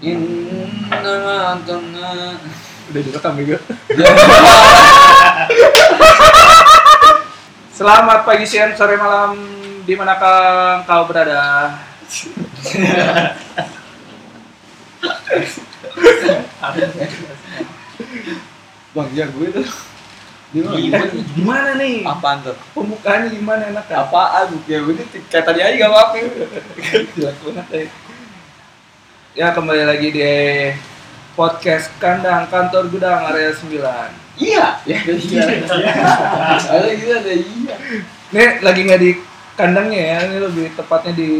Inna tengah Udah direkam juga. Selamat pagi, siang, sore, malam di manakah kau berada? Bang, ya gue tuh Di mana? Eh, gimana nih? Apaan tuh? Pembukaannya gimana enak kan? Apaan? Ya udah kayak tadi aja gak apa-apa banget ya. Ya kembali lagi di podcast kandang kantor gudang area 9 Iya Ya iya Ada gitu ada iya Ini lagi nggak di kandangnya ya, ini lebih tepatnya di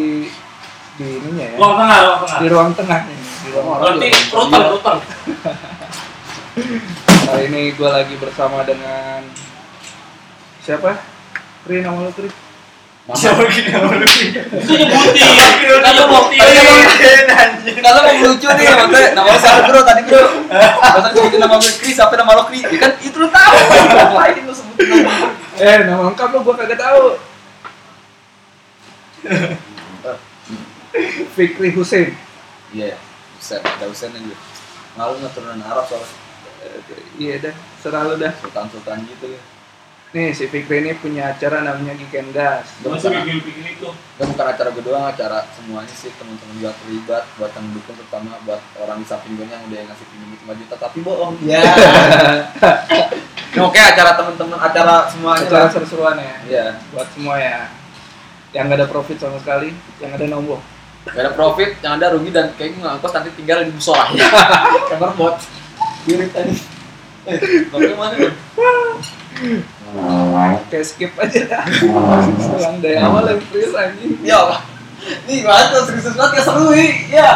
di ininya ya. Ruang tengah, ruang tengah. Di ruang tengah nih. Di ruang Berarti router, router. Hari ini gue lagi bersama dengan siapa? Pri nama lu Pri? Siapa gini? Itu nyebutin. Kalau mau Kalau mau lucu nih maksudnya Nama siapa bro tadi bro Masa sebutin nama gue Kris Sampai nama lo Kris Ya kan itu lu tau Ngapain lu sebutin nama? Eh nama lengkap lu gue kagak tahu. Fikri Hussein. Iya Hussein Ada Hussein aja Malu nggak turunan Arab soalnya Eh, Iya dah, serah lu dah. Sultan-sultan gitu ya Nih si Fikri ini punya acara namanya Giken Gas. Masih bikin itu. Dan bukan acara gue doang, acara semuanya sih teman-teman juga terlibat buat yang mendukung terutama buat orang di samping gue yang udah ngasih pinjam 5 juta tapi bohong. Iya. Oke acara teman-teman acara semuanya Acara seru-seruan ya. Iya. Buat semua ya. Yang gak ada profit sama sekali, yang ada nombok. Gak ada profit, yang ada rugi dan kayaknya ngangkos nanti tinggal di musola. Kamar bot. Kiri tadi. Eh, bapaknya mana? Kayak skip aja dah. Dari awal yang serius anjing. Ya Allah. Nih banget serius banget ya seru nih. Ya.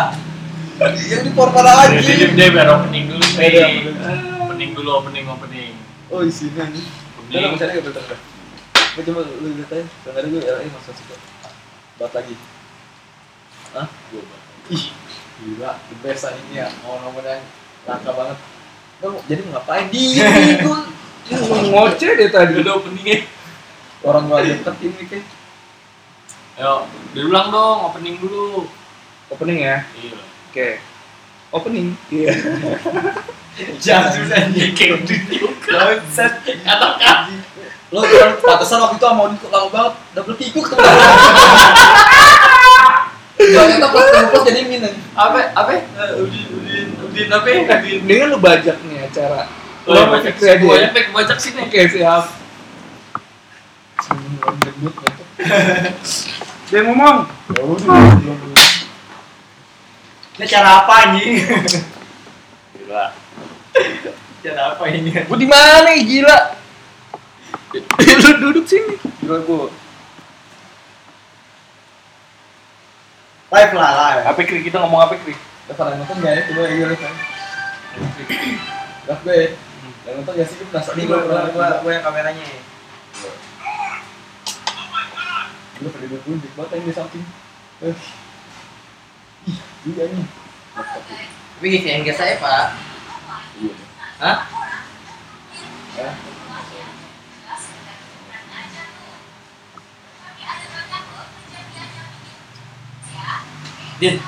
Yang di portal lagi. Jadi dia biar opening dulu Iya, nih. bener. Opening dulu, opening, opening. Oh isinya nih. Udah Opening. misalnya gak betul Gue coba lu lihat aja. Kadang gue LA masuk suka. Bat lagi. Hah? Ih, gila, the best ini ya. Mau nomor yang langka banget. Lu jadi ngapain? Di gue. Ngoceh dia tadi. Udah openingnya. Orang gua deket ini kayak. Ayo, diulang dong, opening dulu. Opening ya. Iya. Oke. Opening. Iya. Jangan susah kayak gitu juga. Atau kan? Lo kan pantesan waktu itu mau ikut lama banget, double kikuk tuh. Ternyata pas ketemu jadi minum. Apa? Apa? Eh, Udin, Udin, Udin apa? Udin. Mendingan lu bajak nih acara. Oh, Lu iya, Fikri aja. ya? Pek, bajak sini. Oke siap. Dia ngomong. Ini cara apa anjing? Gila. Cara apa ini? Gue di mana nih gila? lu duduk sini. Gila gua. Live lah, live. Apa kri kita ngomong apa kri? Udah pada nonton gak ya? Coba ya lihat kan. Gak gue. Yang nonton gak sih? Gue penasaran. Ini gua, gua, gua, gua yang kameranya. Gue banget yang di samping. Eh. Ih, iya nih. Tapi yang ke saya pak, Iya. Hah? Ya. Din,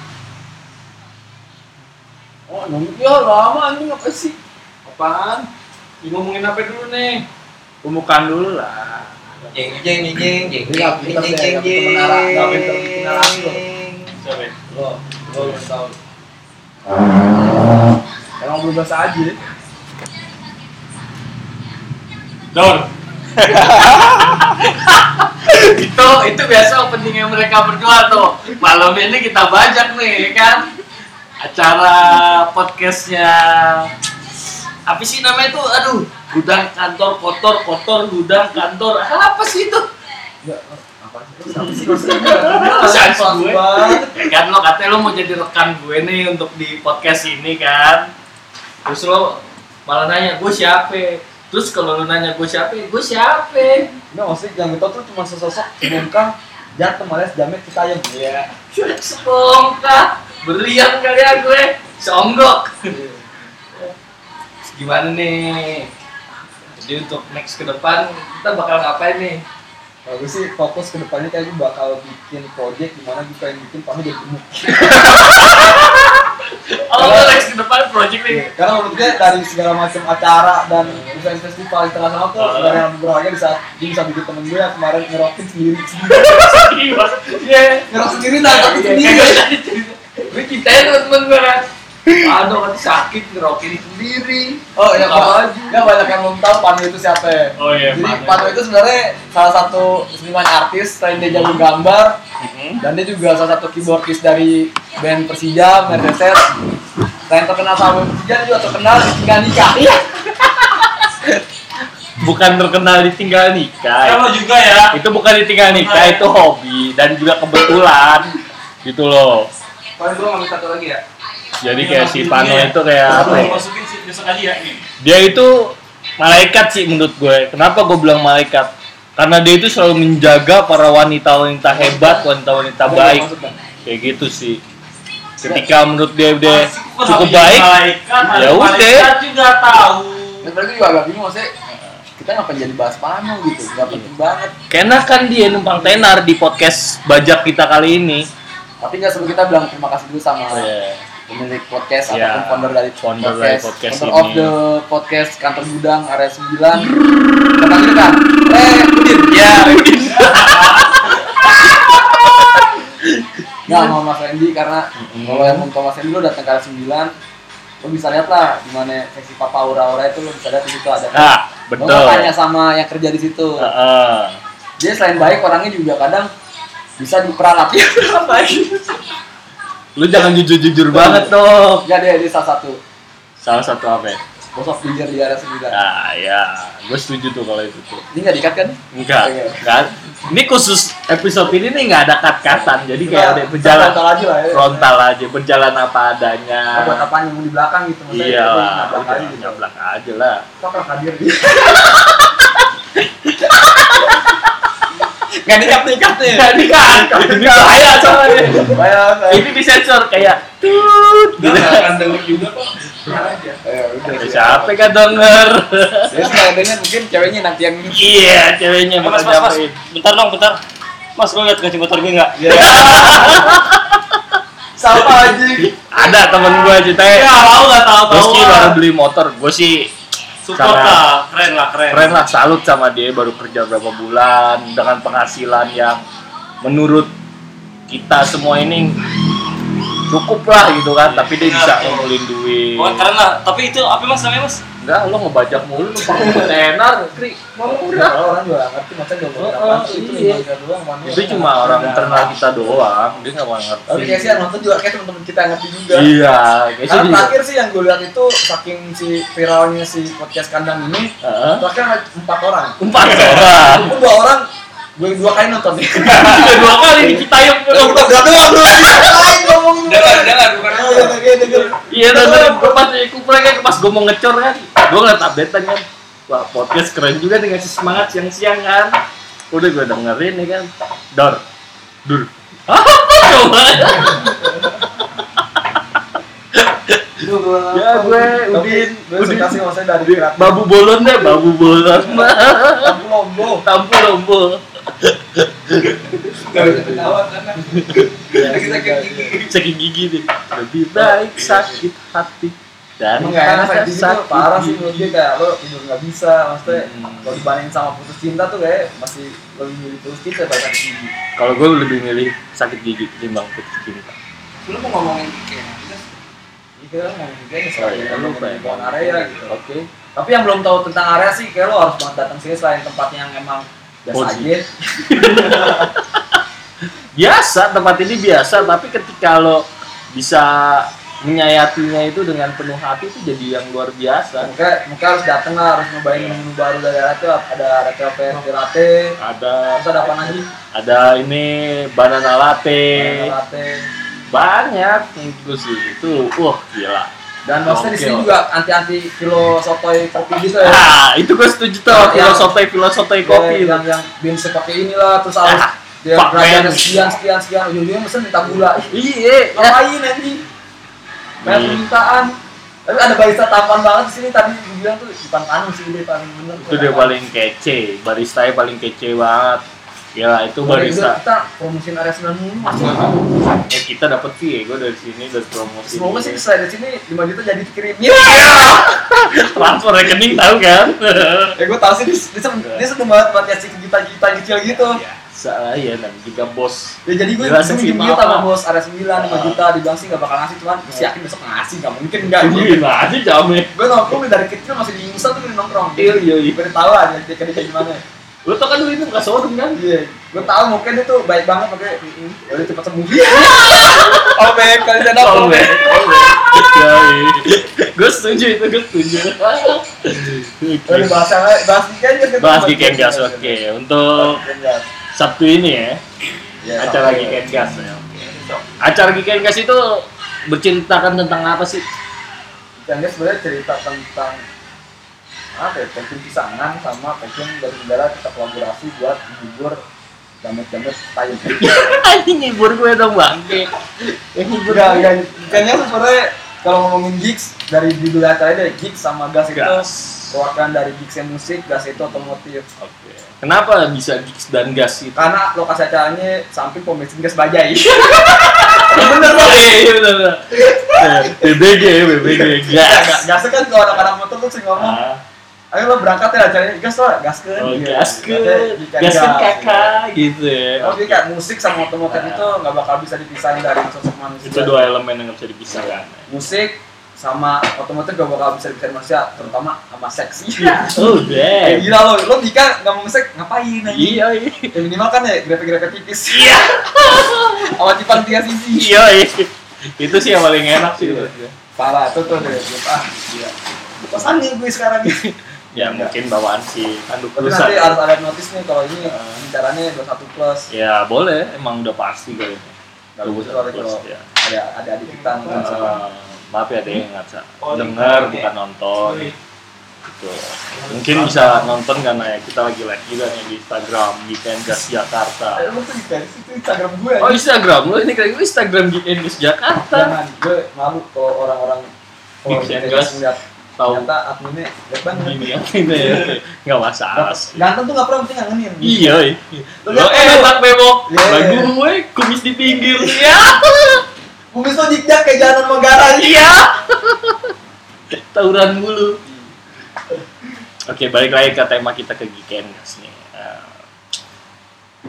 Oh, nunggu ya lama anjing apa sih? Apaan? Di ngomongin apa dulu nih? Pembukaan dulu lah. jeng jeng jeng jeng jeng jeng jeng jeng nggak pinter bikin jeng. narasi lo. Siapa? ya? Lo, lo belum tahu. Emang belum bahasa aja. Dor. itu itu biasa openingnya mereka berdua tuh. Malam ini kita bajak nih ya kan. Acara podcastnya apa sih namanya itu? Aduh, gudang kantor kotor kotor gudang kantor. Apa sih itu? Apa sih? Gue? Ya kan lo katanya lo mau jadi rekan gue nih untuk di podcast ini kan. Terus lo malah nanya gue siapa? Terus kalau lo nanya gue siapa? Gue siapa? Enggak, maksudnya yang tau tuh cuma sesosok sebongkah jatuh malas jamet kita yang ya sepongkah berlian kali ya gue. Songgok gimana nih? Jadi untuk next ke depan kita bakal ngapain nih? Kalau gue sih fokus ke depannya kayak gue bakal bikin project di mana gue pengen bikin pamit jadi gemuk. Project nih. Karena menurut gue dari segala macam acara dan event festival internasional tuh Oh. dari yang berbahagia bisa dia bisa bikin temen gue yang kemarin ngerokin sendiri. Iya. ngerok sendiri tapi Iya, sendiri. Gue ceritain temen-temen gue Aduh kan sakit ngerokin sendiri. oh ya Nggak pak ya banyak yang belum tahu Panu itu siapa ya Oh iya, jadi Panu. Panu itu sebenarnya salah satu seniman artis selain dia jago gambar dan dia juga salah satu keyboardis dari band Persija Mercedes selain terkenal sama band Persija dia juga terkenal di tinggal nikah iya Bukan terkenal ditinggal nikah. Kalau juga ya. Itu bukan ditinggal nikah, itu hobi dan juga kebetulan gitu loh. Paling gue ngambil satu lagi ya. Jadi kayak si Pano itu kayak apa ya? Sih ya. Dia itu malaikat sih menurut gue. Kenapa gue bilang malaikat? Karena dia itu selalu menjaga para wanita-wanita hebat, wanita-wanita baik. Kayak gitu sih. Ketika menurut dia udah cukup baik, ya udah. malaikat juga tahu. Dan berarti juga agak bingung maksudnya kita ngapain jadi bahas Panu gitu nggak penting banget Karena kan dia numpang tenar di podcast bajak kita kali ini. tapi nggak sebelum kita bilang terima kasih dulu sama Iya. Pemilik podcast Ya, ataupun founder dari founder dari podcast founder ini. of the podcast kantor gudang area 9 Kata gitu kan eh Udin Ya, nggak mau Mas Randy karena Mm-mm. kalau yang mau Mas Randy lo datang ke area 9 lo bisa lihat lah di mana seksi Papa Aura Aura itu lo bisa lihat di situ ada ah, Lo betul. nggak tanya sama yang kerja di situ Heeh. dia selain baik orangnya juga kadang bisa diperalat ya baik Lu jangan jujur-jujur banget dong. ya dia dia salah satu Salah satu apa ya? bos of Ginger di area 9 Ah ya, gue setuju tuh kalau itu tuh. ini nggak dikat kan Enggak, enggak. Ini khusus episode ini nih nggak ada cut-cutan, jadi kayak udah berjalan frontal aja lah ya frontal aja, berjalan apa adanya. Nah, buat apa nyambung di belakang gitu maksudnya Iya lah, nyablak aja gitu. nyablak aja lah. Kok hadir dia nggak dikat dikat nih Jadi kan, ini bahaya soalnya. bayar Ini disensor kayak tut. Gitu. akan denger juga kok. Aja. ya udah Siapa kan denger? ya yang denger mungkin ceweknya nanti yang Iya, ceweknya mas, mas, mas. Bentar dong, bentar. Mas, lo liat kunci motor gue nggak? sama aja Ada temen gue ceritanya. Ya, tahu nggak tahu Gue tahu. sih baru beli motor, gue sih Support Sama- lah, keren lah, keren. keren lah salut sama dia baru kerja berapa bulan dengan penghasilan yang menurut kita semua ini cukup lah gitu kan tapi dia Iya, bisa ngumpulin duit Oh, keren lah. Tapi itu apa mas namanya mas? Enggak lo ngebajak mulu lo pakai tenar kri mau udah orang juga ngerti maksudnya gak Oh, mau oh, itu itu iya. doang itu cuma orang internal kita doang dia nggak mau tapi ngerti kayaknya yang nonton juga kayak teman-teman kita yang ngerti juga. Iya kayaknya Karena terakhir sih yang gue lihat itu saking si viralnya si podcast kandang ini Heeh. terakhir ada empat orang. Empat orang? Dua orang gue dua kali nonton. Nih dua kali di Citayam Udah udah doang lu lain ngomong Dengar, dengar, bukan iya, dan gue pas kumpulnya kan pas gue mau ngecor kan, gue ngeliat updatean kan, wah podcast keren juga nih ngasih semangat siang-siang kan, udah gue dengerin nih kan, dor, dur, apa coba? Ya, gue, Udin, gue Udin. suka sih maksudnya dari Babu bolon deh, babu bolon, Lampu lombo. Tampu lombo. Sakit gigi. Sakit gigi nih, lebih baik sakit hati dan Emang gak enak sakit parah sih gigi. menurut dia kayak lo tidur gak bisa maksudnya Hmm. kalau dibandingin sama putus cinta tuh kayak masih lebih milih putus cinta daripada sakit gigi Kalau gue lebih milih sakit gigi ketimbang putus cinta. Lu mau ngomongin gigi ya? Kita ngomongin Oh iya, soal lu ngomongin area gitu Oke. tapi yang belum tahu tentang area sih kayak lo harus banget datang sini selain tempatnya yang emang biasa aja Biasa tempat ini biasa, tapi ketika lo bisa menyayatinya itu dengan penuh hati itu jadi yang luar biasa. Mungkin mungkin harus dateng lah, harus nyobain menu baru dari itu ada velvet latte, Ada terus ada apa lagi? ada ini banana latte, Banana latte. banyak itu sih itu, wah gila. Dan maksudnya di sini juga anti-anti kilo sotoy kopi gitu ya. Ah, itu gue setuju tuh Yang- filosofi filosofi kopi yang yang beans pakai inilah terus harus Ah, dia man. sekian sekian sekian ujung-ujungnya mesen minta gula. Iya, ya. Ngapain anjing? Kayak Hmm. permintaan. Tapi ada barista tampan banget di sini tadi bilang tuh Ipan Tanu sih dia paling bener. itu dia paling kece, barista paling kece banget. Ya itu Boleh barista. kita promosiin area 90 masih tahu. Eh kita dapat fee, gue dari sini dari promosi. Semoga sih bisa dari sini 5 juta jadi kirim. transfer rekening tahu kan? Ya gue tahu sih dia, dia, seneng, dia seneng banget buat kasih ke kita-kita kecil gitu. Salah ya, dan juga bos. Ya jadi gue duit maaf, sama bos area 9 5 juta dibilang sih gak bakal ngasih cuman gue yakin besok ngasih gak mungkin enggak Gila aja jamin. gue nongkrong dari kecil masih di Musa tuh di nongkrong Iya iya iya. gue tahu aja dia kayak kayak gimana Lu tau kan dulu itu bekas showroom kan? iya gue tahu mungkin dia tuh baik banget makanya udah cepet sembuh oh baik kali saya Oh, dapet Be. Gue setuju itu, gue setuju. Bahas yang lain, bahas weekend gas. Bahas and Gas, oke. Untuk Sabtu ini ya, Ya, acara and Gas ya. Acara and Gas itu berceritakan tentang apa sih? Weekend gas sebenarnya cerita tentang apa ya, pensiun pisangan sama pensiun dari negara kita kolaborasi buat menghibur jamet-jamet tayang. Anjing ngibur gue dong bangke. Yang ngibur Enggak, enggak. Weekendnya sebenarnya kalau ngomongin gigs dari judul acara deh gigs sama gas itu perwakilan dari gigs yang musik, gas itu otomotif. Oke. Kenapa bisa gigs dan gas itu? Karena lokasi acaranya samping pom bensin gas bajai. bener loh. Iya bener. bener. Eh, BBG, BBG, Ya, gas. gas kan kalau anak-anak motor tuh sering ngomong, Ah, ayo lo berangkat ya acaranya gas lah, gas kan. Oh, Iya, gas ke, gas kan kakak gitu ya. Oh, jadi kayak musik sama otomotif itu nggak bakal bisa dipisahin dari sosok manusia. Itu dua elemen yang nggak bisa dipisahkan. Musik sama otomotif gak bakal bisa dipisahin manusia, terutama sama seksi. Oh Eh, damn. gila lo, lo nikah nggak mau musik ngapain aja? Iya iya. Ya minimal kan ya grepe-grepe tipis. Iya. Sama cipan tiga sisi. Iya iya. Itu sih yang paling enak sih. gue. Parah, itu tuh deh. Ah. Pesan nih gue sekarang Ya mungkin bawaan si handuk Tapi nanti harus ada notis nih kalau ini Ah. bicaranya 21 plus. Ya boleh, emang udah pasti kali. Ini. Kalau ya. ada ada adik kita sama. Eh, maaf ya deh nggak bisa. Dengar bukan nonton. Gitu. Mungkin bisa nonton karena ya kita lagi live juga nih di Instagram Weekend Gas Jakarta. Eh, lu tuh di itu Instagram gue oh. Instagram lo ini kayak Instagram Weekend Gas Jakarta. Jangan, gue malu kalau orang-orang kalau ngeliat tahu ternyata adminnya banget. gini ya ini ya. Nggak masalah sih. Ganteng tuh gak pernah penting ngangenin. iya iya. Lo eh bebok Iya. lagu gue kumis di pinggir. Iya. Kumis lo jikjak kayak jalan Megara iya. Tawuran mulu. Oke balik lagi ke tema kita ke Weekend Gas nih. Eh,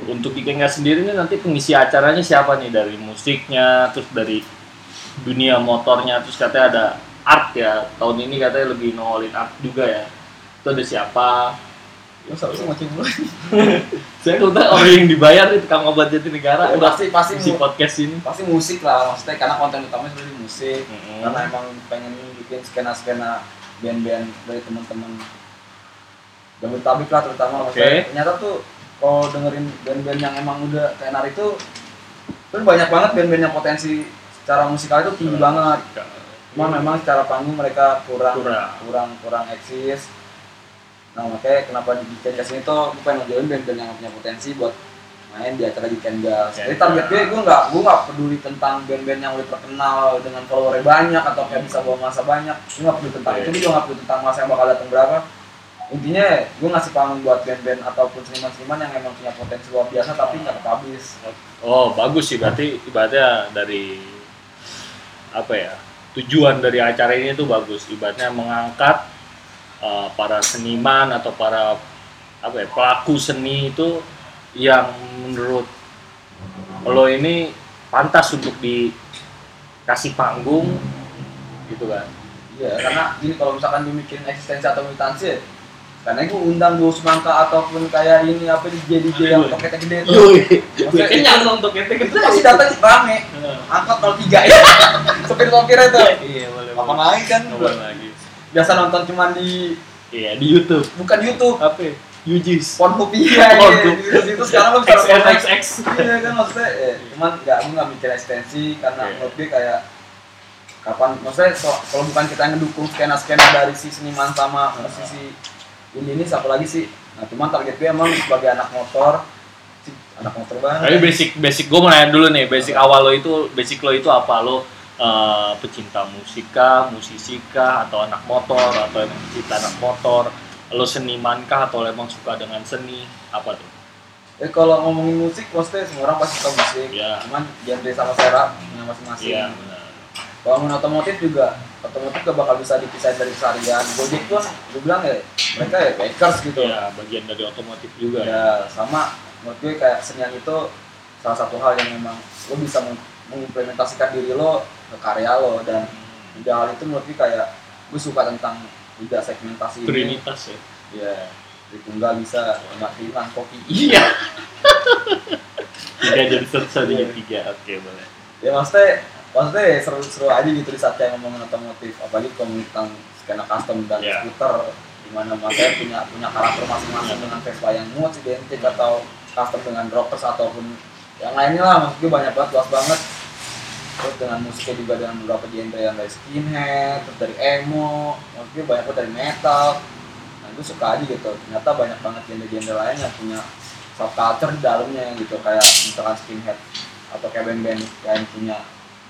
untuk Weekend Gas sendiri nih nanti pengisi acaranya siapa nih? Dari musiknya terus dari dunia motornya terus katanya ada art ya. Tahun ini katanya lebih nongolin art juga ya. Itu ada siapa? Lu seharusnya ngoceng dulu. saya udah orang yang dibayar itu tukang obat jati negara Ya, udah pasti pasti mu- podcast ini. pasti musik lah maksudnya karena konten utamanya sebenarnya musik. Mm-mm. Karena emang pengen bikin skena-skena band-band dari teman-teman Jabodetabek lah terutama maksudnya. Oke. ternyata tuh kalau dengerin band-band yang emang udah tenar itu tuh banyak banget band-band yang potensi secara musikal itu tinggi banget cuma memang secara panggung mereka kurang Kurang. kurang kurang eksis nah makanya kenapa di Weekend Gas ini tuh gue pengen ngejoin band-band yang punya potensi buat main di acara Weekend Gas Oke. jadi target gue gue nggak gue nggak peduli tentang band-band yang udah terkenal dengan follower banyak atau kayak bisa bawa masa banyak gue nggak peduli tentang Oke. itu gue juga nggak peduli tentang masa yang bakal datang berapa intinya gue ngasih panggung buat band-band ataupun seniman-seniman yang emang punya potensi luar biasa tapi nggak habis Oh bagus sih berarti ibaratnya dari apa ya tujuan dari acara ini tuh bagus. Ibaratnya mengangkat uh, para seniman atau para apa ya pelaku seni itu yang menurut lo ini pantas untuk dikasih panggung gitu kan? Iya, karena gini kalau misalkan dia mikirin eksistensi atau militansi ya, karena gue undang dua semangka ataupun kayak ini apa di DJ yang toketnya gede itu. Maksudnya itu- kenyang untuk ente Itu pasti datang rame, angkot 03 ya. Supir sopir itu. iya boleh Apa lagi kan? Lagi Biasa nonton cuma di iya di YouTube bukan YouTube, apa? Yujis Pornhub iya. Pornhub. Di situ sekarang lo bisa XXX Iya kan maksudnya, eh, cuman nggak gue nggak mikir ekstensi karena menurut gue kayak kapan maksudnya so- kalau bukan kita yang ngedukung skena skena dari si seniman sama musisi ini ini siapa lagi sih nah cuman target gue emang sebagai anak motor si anak motor banget Tapi basic basic gue mau nanya dulu nih, basic awal lo itu basic lo itu apa lo eh, pecinta musik kah, musisi kah, atau anak motor, atau emang pecinta anak motor, lo seniman kah, atau lo emang suka dengan seni, apa tuh? Eh kalau ngomongin musik, maksudnya semua orang pasti suka musik. Iya. Cuman genre sama selera punya masing-masing. Iya, benar. Kalau ngomongin otomotif juga, otomotif gak bakal bisa dipisahin dari keseharian. Gojek tuh, gue bilang ya, mereka ya bakers gitu. Iya, bagian dari otomotif juga. Ya sama, menurut gue kayak senian itu salah satu hal yang memang lo bisa meng- mengimplementasikan diri lo ke karya lo dan tiga hal itu menurut gue kayak gue suka tentang tiga segmentasi ini. Trinitas ya. Ya, di tunggal bisa nggak hilang kopi. Iya. Tiga jadi satu satunya tiga. Oke, boleh. ya maksudnya maksudnya ya seru-seru aja gitu di saat yang ngomongin otomotif apalagi kalau tentang skena custom dan Iya. skuter di mana masanya punya punya karakter masing-masing dengan Vespa yang muat identik atau custom dengan rockers ataupun yang lainnya lah. Maksud gue banyak banget luas banget. Terus dengan musiknya juga dengan beberapa genre yang dari skinhead terus dari emo maksud gue banyak banget dari metal. Nah gue suka aja gitu. Ternyata banyak banget genre-genre lain yang punya subculture di dalamnya gitu. Kayak misalkan skinhead atau kayak band-band yang punya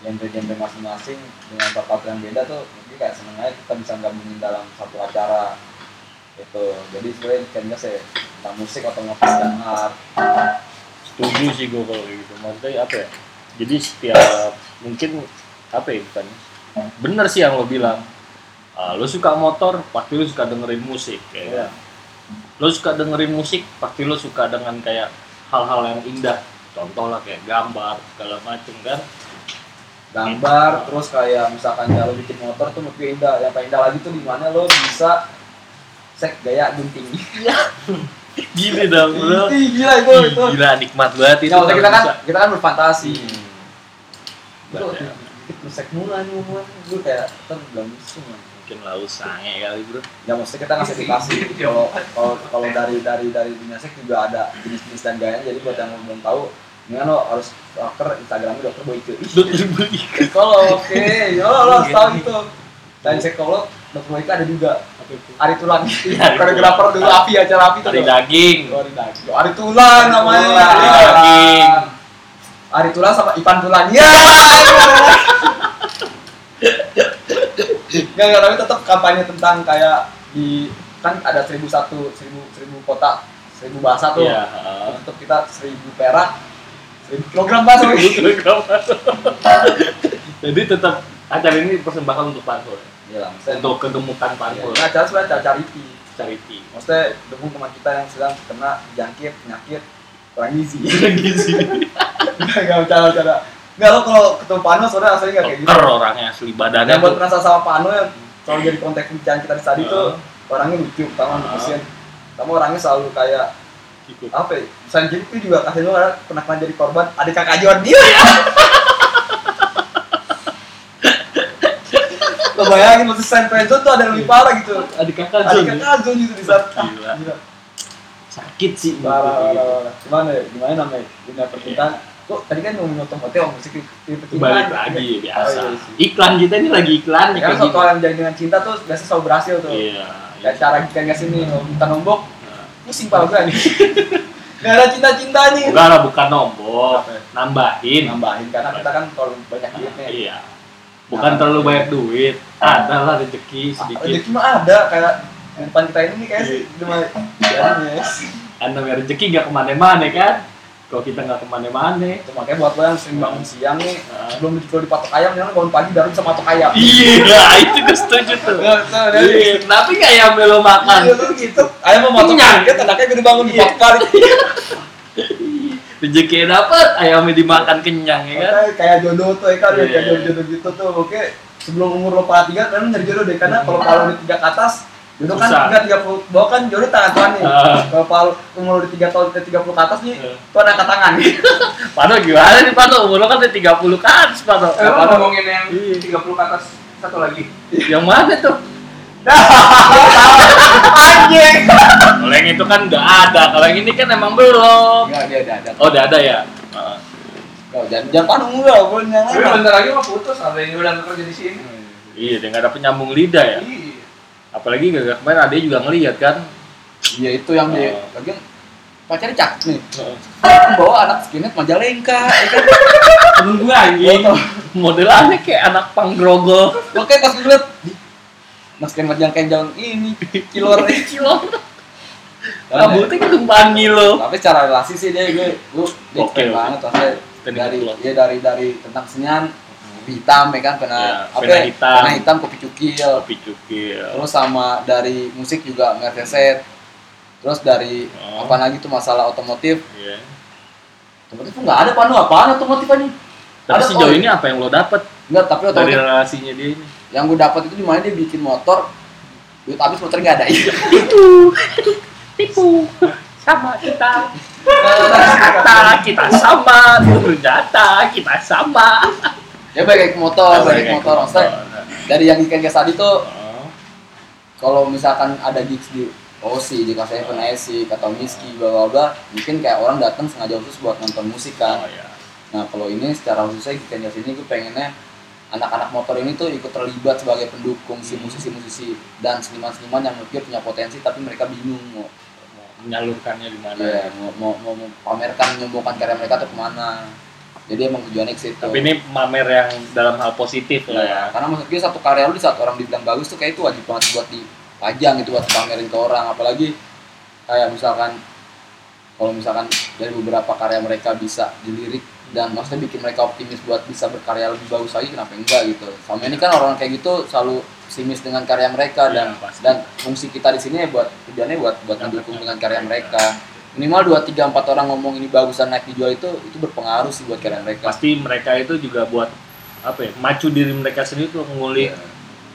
genre-genre masing-masing dengan subculture yang beda tuh jadi kayak seneng aja kita bisa gabungin dalam satu acara itu jadi sebenarnya kayaknya saya tentang musik otomotif dan art Setuju sih gue kalau gitu. Maksudnya apa ya? Jadi setiap mungkin apa ya kan? Bener sih yang lo bilang. Ah, lo suka motor, pasti lo suka dengerin musik. Iya. kan. Lo suka dengerin musik, pasti lo suka dengan kayak hal-hal yang indah. Contoh lah kayak gambar segala macem kan. Gambar terus kayak misalkan kalau bikin motor tuh lebih indah yang paling indah lagi tuh di mana lo bisa sek gaya gunting Gini dong bro. Ih, gila itu itu Gila nikmat banget itu. ya kita kan bisa. kita kan berfantasi Hmm. itu sek mula nih ngomong gue kayak kita belum. Mungkin lau sange kali bro. ya maksudnya kita ngasih edukasi kalau kalau kalau dari dari dari dunia sek juga ada jenis-jenis dan gaya jadi buat yang belum tahu ini lo harus dokter Instagramnya dokter Boyke Ih, Dokter beli. psikolog oke. Ya lo lo tahu itu. Selain psikolog dokter Boyke ada juga. Ari Tulan Ari koreografer dulu Api acara Api tuh. Dari daging. Oh, Ari Daging. Ari Tulan namanya. Tulan. Ari Daging. Ari Tulan sama Ipan Tulan ya! Nggak, nggak, tapi tetap kampanye tentang kayak di kan ada seribu satu seribu seribu kota seribu bahasa tuh. Iya. tetap kita seribu perak seribu kilogram bahasa Jadi tetap acara ini persembahkan untuk. Iya lah, maksudnya Untuk kegemukan Panpul. Ini acara sebenarnya acara charity Charity. maksudnya dukung teman kita yang sedang kena jangkit penyakit kurang gizi Gizi. nggak bercanda bercanda nggak lo kalau ketemu Pano soalnya aslinya nggak kayak gitu Ker orangnya asli badannya yang buat tuh. merasa sama Pano yang selalu jadi konteks pembicaraan kita di tadi tuh Heeh. orangnya lucu pertama mutusin kamu orangnya selalu kayak Ikut. apa ya jadi itu juga kasih lo pernah pernah jadi korban adik kakak Jordi ya lo bayangin masih San Friendzone tuh ada yang lebih parah gitu Adik kakak adik kakak Jordi gitu di saat Gila. Gila. Sakit sih. Parah, parah, parah. Gimana ya? Gimana namanya? Dunia percintaan. Kok tadi kan ngomongin otomotif sama musik itu Balik lagi biasa. Oh, iya. Iklan kita ini lagi iklan nih Ya kan suatu gitu. yang jadi dengan cinta tuh biasa selalu berhasil tuh. Iya. Kayak cara kita sini kalau minta nombok. Pusing pala gue nih. Gak ada cinta-cinta nih. Enggak lah bukan nombok, nambahin. Nambahin karena kita kan kalau banyak duitnya. Iya. Bukan Nah. terlalu banyak duit. Ada lah rezeki Ah, sedikit. Rezeki mah ada kayak depan kita ini nih kayak sih jadinya. Kan namanya rezeki nggak ke mana-mana kan. Kalau kita nggak ke mana-mana. Makanya buat lo yang sering bangun siang nih, Nah. sebelum kalau dipatok ayam, jangan bangun pagi baru bisa matok ayam. Iya, itu gue setuju tuh. Nggak, nggak. Iya, Kenapa nggak yang lo makan? Iya tuh gitu. Ayam mau matok Kenyang. kaget, anaknya gue dibangun Iya. empat kali. Rezeki dapat, ayamnya dimakan kenyang ya kan? Kayak jodoh tuh ya kan, Iya. kayak jodoh-jodoh gitu tuh. Oke, sebelum umur lo pada tiga, kan nyari jodoh deh. Karena kalau kalau di tiga ke atas, jodoh kan Susah. tiga tiga puluh bawah kan jodoh tangan Tuhan nih. Ah. Kalau umur di tiga tahun ke tiga puluh ke atas nih, Iya. Tuhan angkat tangan. Pano gimana nih Pano? Umur lo kan udah 30 ke atas Pano. Eh, Pano, ngomongin yang Iya. 30 ke atas satu lagi. Yang mana tuh? Anjing. Kalau yang itu kan udah ada, kalau yang ini kan emang belum. Enggak, dia ada ada. Oh udah ada ya? Heeh. Kau jangan jangan enggak, boleh yang Tapi lain. bentar lagi mau putus, ada yang udah kerja di sini. Iya, dia nggak ada penyambung lidah ya. Iya. Apalagi gak kemarin ada juga ngeliat kan. Iya itu yang dia. Oh. Lagian pacarnya cakep nih. Heeh. Aku bawa anak skinhead Majalengka, ya kan? Temen gue anjing. Modelannya kayak anak panggrogo. Oke pas gue liat, "Ih, Mas Ken Majalengka yang jalan ini, kilor Cilor. Rambutnya kembang lo. tapi secara relasi sih dia gue gue dia Oke, banget maksudnya Teknik dari ya dari dari tentang kesenian kopi hitam ya kan pena Iya, apa pena ya, hitam. pena hitam kopi cukil Kopi cukil. terus sama dari musik juga Mercedes terus dari Oh. apa lagi tuh masalah otomotif Iya. otomotif tuh nggak ada panu apaan otomotif aja Tapi Ada sejauh kok. ini apa yang lo dapet nggak tapi dari otomotif relasinya dia ini? yang gue dapat itu di mana dia bikin motor duit habis motor nggak ada Tipu sama kita. Ternyata kita sama. Ternyata kita sama. ya baik motor baik Kayak motor. maksudnya dari yang ikan gas tadi tuh Oh, kalau misalkan ada gigs di di Casa Event Esik atau Miski bla bla bla mungkin kayak orang datang sengaja khusus buat nonton musik kan? Oh ya. nah kalau ini secara khususnya Gigs Gas ini gue pengennya anak-anak motor ini tuh ikut terlibat sebagai pendukung si musisi-musisi dan seniman-seniman yang menurut gue punya potensi tapi mereka bingung mau menyalurkannya di mana? ya, mau, mau, mau, mau pamerkan menyombongkan karya mereka tuh ke mana jadi emang tujuannya ke situ. Tapi ini pamer yang dalam hal positif lah ya. Iya, karena maksud gue satu karya lu di saat orang dibilang bagus tuh kayak itu wajib banget buat dipajang itu buat dipamerin ke orang. Apalagi kayak misalkan kalau misalkan dari beberapa karya mereka bisa dilirik dan maksudnya bikin mereka optimis buat bisa berkarya lebih bagus lagi kenapa enggak gitu. Sama ini kan orang kayak gitu selalu pesimis dengan karya mereka dan pasti. dan fungsi kita di sini ya buat tujuannya buat buat mendukung dengan karya mereka minimal dua tiga empat orang ngomong ini bagus dan naik dijual itu itu berpengaruh sih buat karya mereka Pasti mereka itu juga buat apa ya? Macu diri mereka sendiri tuh ngulik Iya.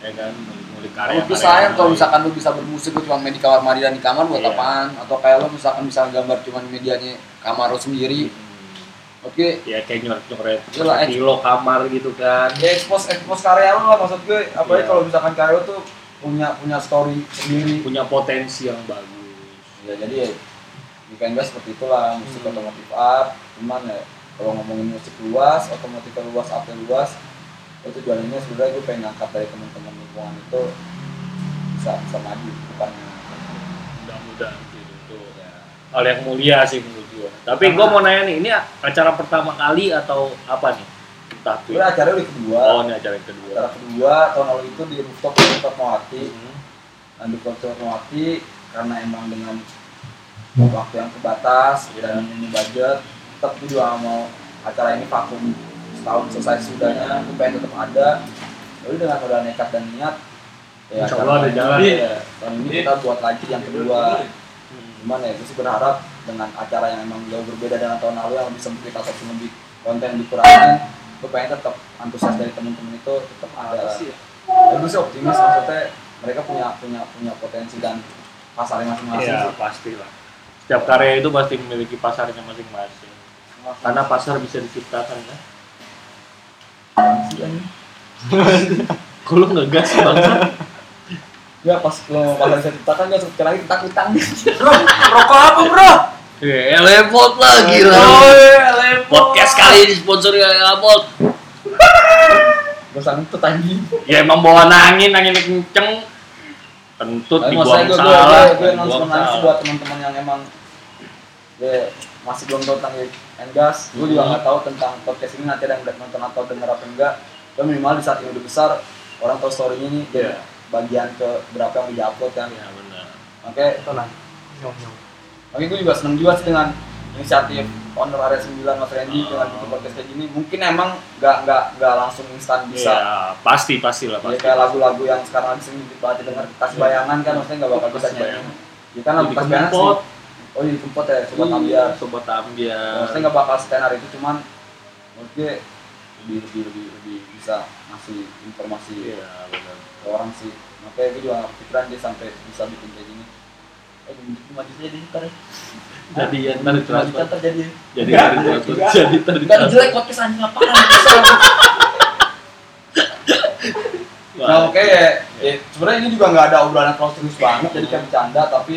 ya kan ngulik karya. Kalau tuh sayang kalau misalkan lu bisa bermusik lu cuma main di kamar mandi dan di kamar buat Iya. apaan? Atau kayak lu misalkan bisa gambar cuma di medianya kamar lu sendiri. Oke, ya kayak nyoret nyoret Iyalah, kilo kamar gitu kan. ya expose expose karya lu lah maksud gue. Apalagi Iya. kalau misalkan karya lu tuh punya punya story sendiri. Punya potensi yang bagus. Ya jadi ya weekend gue seperti itulah musik Hmm. otomotif art. Cuman ya kalau ngomongin musik luas, otomotif luas, art luas, itu tujuannya sebenarnya gue pengen angkat dari teman-teman lingkungan itu bisa bisa maju bukannya Mudah-mudahan sih itu ya hal yang mulia sih menurut gua. Tapi gua mau nanya nih, ini acara pertama kali atau apa nih? Tuh. Sebenarnya acara udah kedua. Oh, ini acara yang kedua. Acara kedua tahun lalu itu di rooftop di Fatmawati. Hmm. Nah, di rooftop Fatmawati karena emang dengan waktu yang terbatas Iya. dan ini budget, tetap gue juga mau acara ini vakum setahun selesai sudahnya, gue pengen tetap ada. Lalu dengan modal nekat dan niat, ya Insya Allah ada tahun jalan. ini, ya, tahun ini kita buat lagi yang kedua. Hmm. Cuman ya gue sih berharap dengan acara yang emang jauh berbeda dengan tahun lalu yang lebih sempit ataupun lebih konten dikurangin, gue pengen tetap antusias dari temen-temen itu tetap ada. Ya, gue sih optimis maksudnya mereka punya punya punya potensi dan pasarnya masing-masing. Iya, sih. pastilah. Setiap karya itu pasti memiliki pasarnya masing-masing. Karena pasar bisa diciptakan kan. Kok lu nggak gas bangsa? Ya pas lo pasar bisa diciptakan gak sekali lagi tentang utang. Rokok apa bro? Ya, lepot lah gila. Podcast kali ini sponsori Lepot. Gue sanggup anjing. Ya emang bawa angin, angin kenceng. Kentut Tapi dibuang maksudnya gue gue salah. gue gue salah. buat teman-teman yang emang ya, masih belum tahu tentang Engas. Gue juga nggak tahu tentang podcast ini nanti ada yang nonton atau denger apa enggak. Tapi minimal di saat ini udah besar orang tahu story-nya nih Iya. dan bagian ke berapa yang udah upload kan. Ya benar. Oke, Oke, gue juga seneng juga sih dengan inisiatif owner area 9 Mas Randy Oh. dengan bikin podcast kayak gini. Mungkin emang nggak nggak nggak langsung instan bisa. Ya, pasti pasti lah Ya, pasti. kayak lagu-lagu yang sekarang lagi sering banget dengar kasih bayangan kan maksudnya nggak bakal bisa nyanyi. Bayangan. Ya kan lagu bayangan sih. Oh jadi kempot ya sobat Iya, ambiar. sobat ambiar. Maksudnya nggak bakal setenar itu cuman gue lebih lebih lebih lebih bisa ngasih informasi Iya, benar. ke orang sih. Makanya gue juga kepikiran dia sampai bisa bikin kayak gini. Eh, cuma jadi di ntar ya. Jadi ya ntar ditransfer. ntar terjadi. Jadi ntar ditransfer. Jadi ntar ditransfer. jelek podcast anjing apaan Nah oke ya, ya, sebenarnya ini juga nggak ada obrolan terlalu serius banget jadi kayak bercanda tapi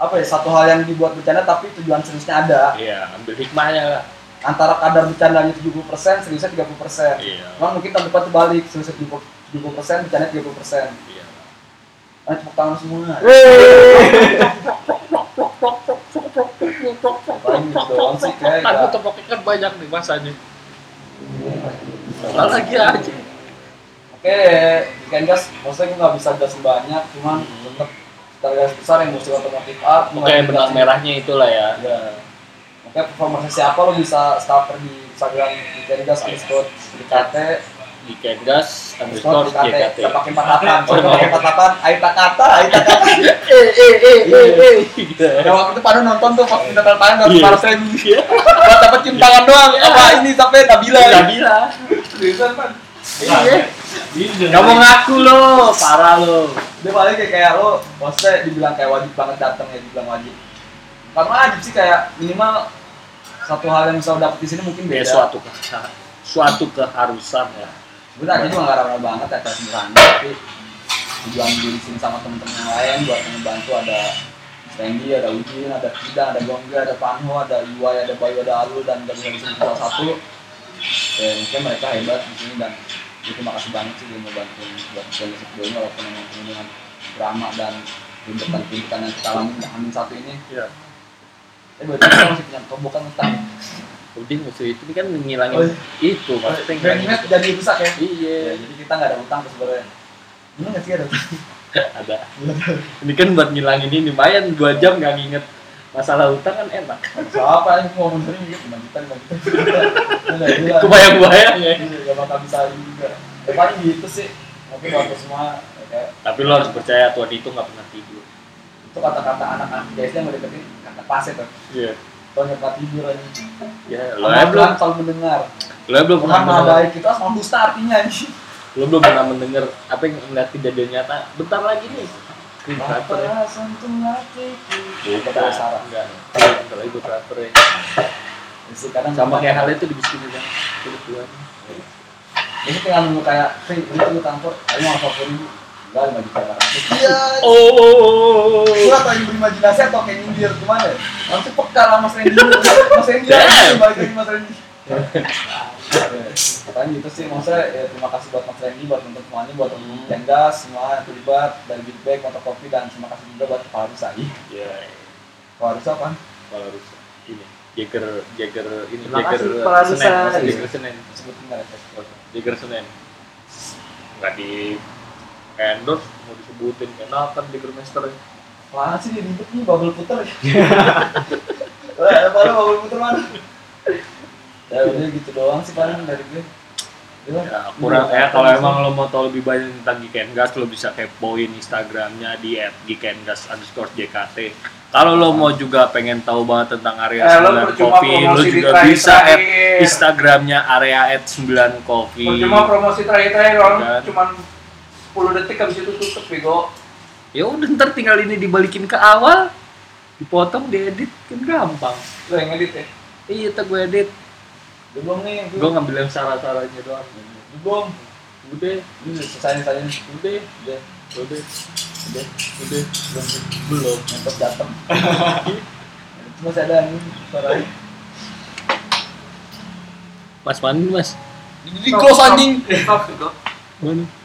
apa ya satu hal yang dibuat bercanda tapi tujuan seriusnya ada Iya, ambil hikmahnya lah. antara kadar bercandanya 70% seriusnya 30% Iya. Emang mungkin tahun depan terbalik seriusnya 70% 70% bercanda 30% Iya. Nah tepuk tangan semua Paling gitu doang sih kayak Kan nggak- topoknya kan banyak nih masanya. Salah lagi aja. Oke, weekend gas, maksudnya gue nggak bisa gas banyak, cuman tetap garis besar yang musik otomotif art Oke, benang merahnya itulah ya. ya makanya performance siapa lo bisa stalker di Instagram di Kengas underscore DKT Di Kengas underscore DKT JKT. kita pakai empat delapan Oh, kita pakai iya. empat delapan Aita kata Aita kata Eh, eh, eh, eh, eh. ya waktu itu pada nonton tuh pas minta tanda tangan dapat Iya. lima ratus ribu buat dapat cium tangan doang apa ini sampai Nabila Nabila. Seriusan, Pan. Iya. Kamu ngaku lo, parah lo. dia paling kayak kayak lo maksudnya dibilang kayak wajib banget datang ya dibilang wajib. Bukan wajib sih kayak minimal satu hal yang bisa lo dapet di sini mungkin beda. suatu ke suatu keharusan ya. Sebenarnya juga nggak ramah banget ya kayak sederhana tapi tujuan gue di sini sama temen-temen yang lain buat ngebantu ada Randy, ada Udin, ada Kida, ada Gongga, ada Panho, ada Iwai, ada Bayu, ada Alu dan dari satu ya mungkin mereka hebat di sini dan gue terima kasih banget sih dia mau bantu buat musik gue ini walaupun memang penuh dengan drama dan tuntutan-tuntutan yang kita alami Amin satu ini. Iya. eh berarti kita masih punya tobokan utang? Udah maksud itu kan ngilangin Oh, iya. itu maksudnya ngilangin jadi rusak ya? Iya, Ya, jadi kita nggak ada utang tuh sebenarnya. Ini nggak sih ada ada. Ini kan buat ngilangin ini lumayan 2 jam nggak nginget masalah utang kan enak. Siapa yang mau benerin gitu? 5 juta, 5 juta. Udah gila. Kebayang-bayang ya. Iya, Gak bakal bisa juga. Ya paling gitu sih. Mungkin waktu semua ya, Tapi lo harus percaya Tuhan itu nggak pernah tidur. itu kata-kata anak-anak guys yang ngedeketin kata paset tuh. Iya. Tuh nggak pernah tidur aja. Ya, lo ya belum, selalu mendengar. lo ya belum pernah mendengar, baik itu harus mampu artinya lo belum pernah mendengar apa yang melihat kejadian nyata. Bentar lagi nih. Ya. Bukan, Sarah. enggak. Ya. Jadi kadang Sama kayak hal itu dibisikin. Kebetulan. Jadi tinggal nunggu kayak, Free, ini tuh kantor, ayo mau apa ribu. Enggak, lima juta. Iya, Oh. Gue atau yang berimajinasi atau kayak nyindir gimana ya? Nanti peka lah Mas Randy Mas Randy balik lagi Mas Randy Katanya gitu sih, maksudnya ya, terima kasih buat Mas Randy, buat teman semuanya, buat teman Hmm. Jenggas, semua yang terlibat dari Big Bag, Motor Kopi, dan terima kasih juga buat Pak Harusa Ya, Pak Harusa apa? kalau harus ini. Jagger, Jagger ini Terima Jagger Pak. Senen, Jagger Senen. Sebutin nggak ya? Jagger Senen. Nggak di endorse mau disebutin enakan Jagger Master. Mana sih dia ribet nih, bubble puter ya? Apa bubble puter mana? Ya udah gitu doang sih paling dari gue. Ya, kurang ya kalau emang lo mau tahu lebih banyak tentang Gikengas lo bisa kepoin Instagramnya di @gikengas underscore JKT. Kalau lo mau juga pengen tahu banget tentang area Eh, lo 9 percuma Coffee, lo juga terakhir- bisa terakhir. Instagramnya area @9 Coffee. Percuma promosi terakhir-terakhir orang Kan. cuman 10 detik habis itu tutup bego. Ya udah ntar tinggal ini dibalikin ke awal, dipotong, diedit kan gampang. Lo yang ngedit ya. Iya, tak gue edit. Udah belum nih, Gue ngambil yang salah-salahnya doang. Udah belum Udah, Ini udah selesai selesai udah, Udah, udah, udah udah. Belum Belum. Itu masih ada nih suaranya Mas mana nih, mas? Di close anjing. Mana?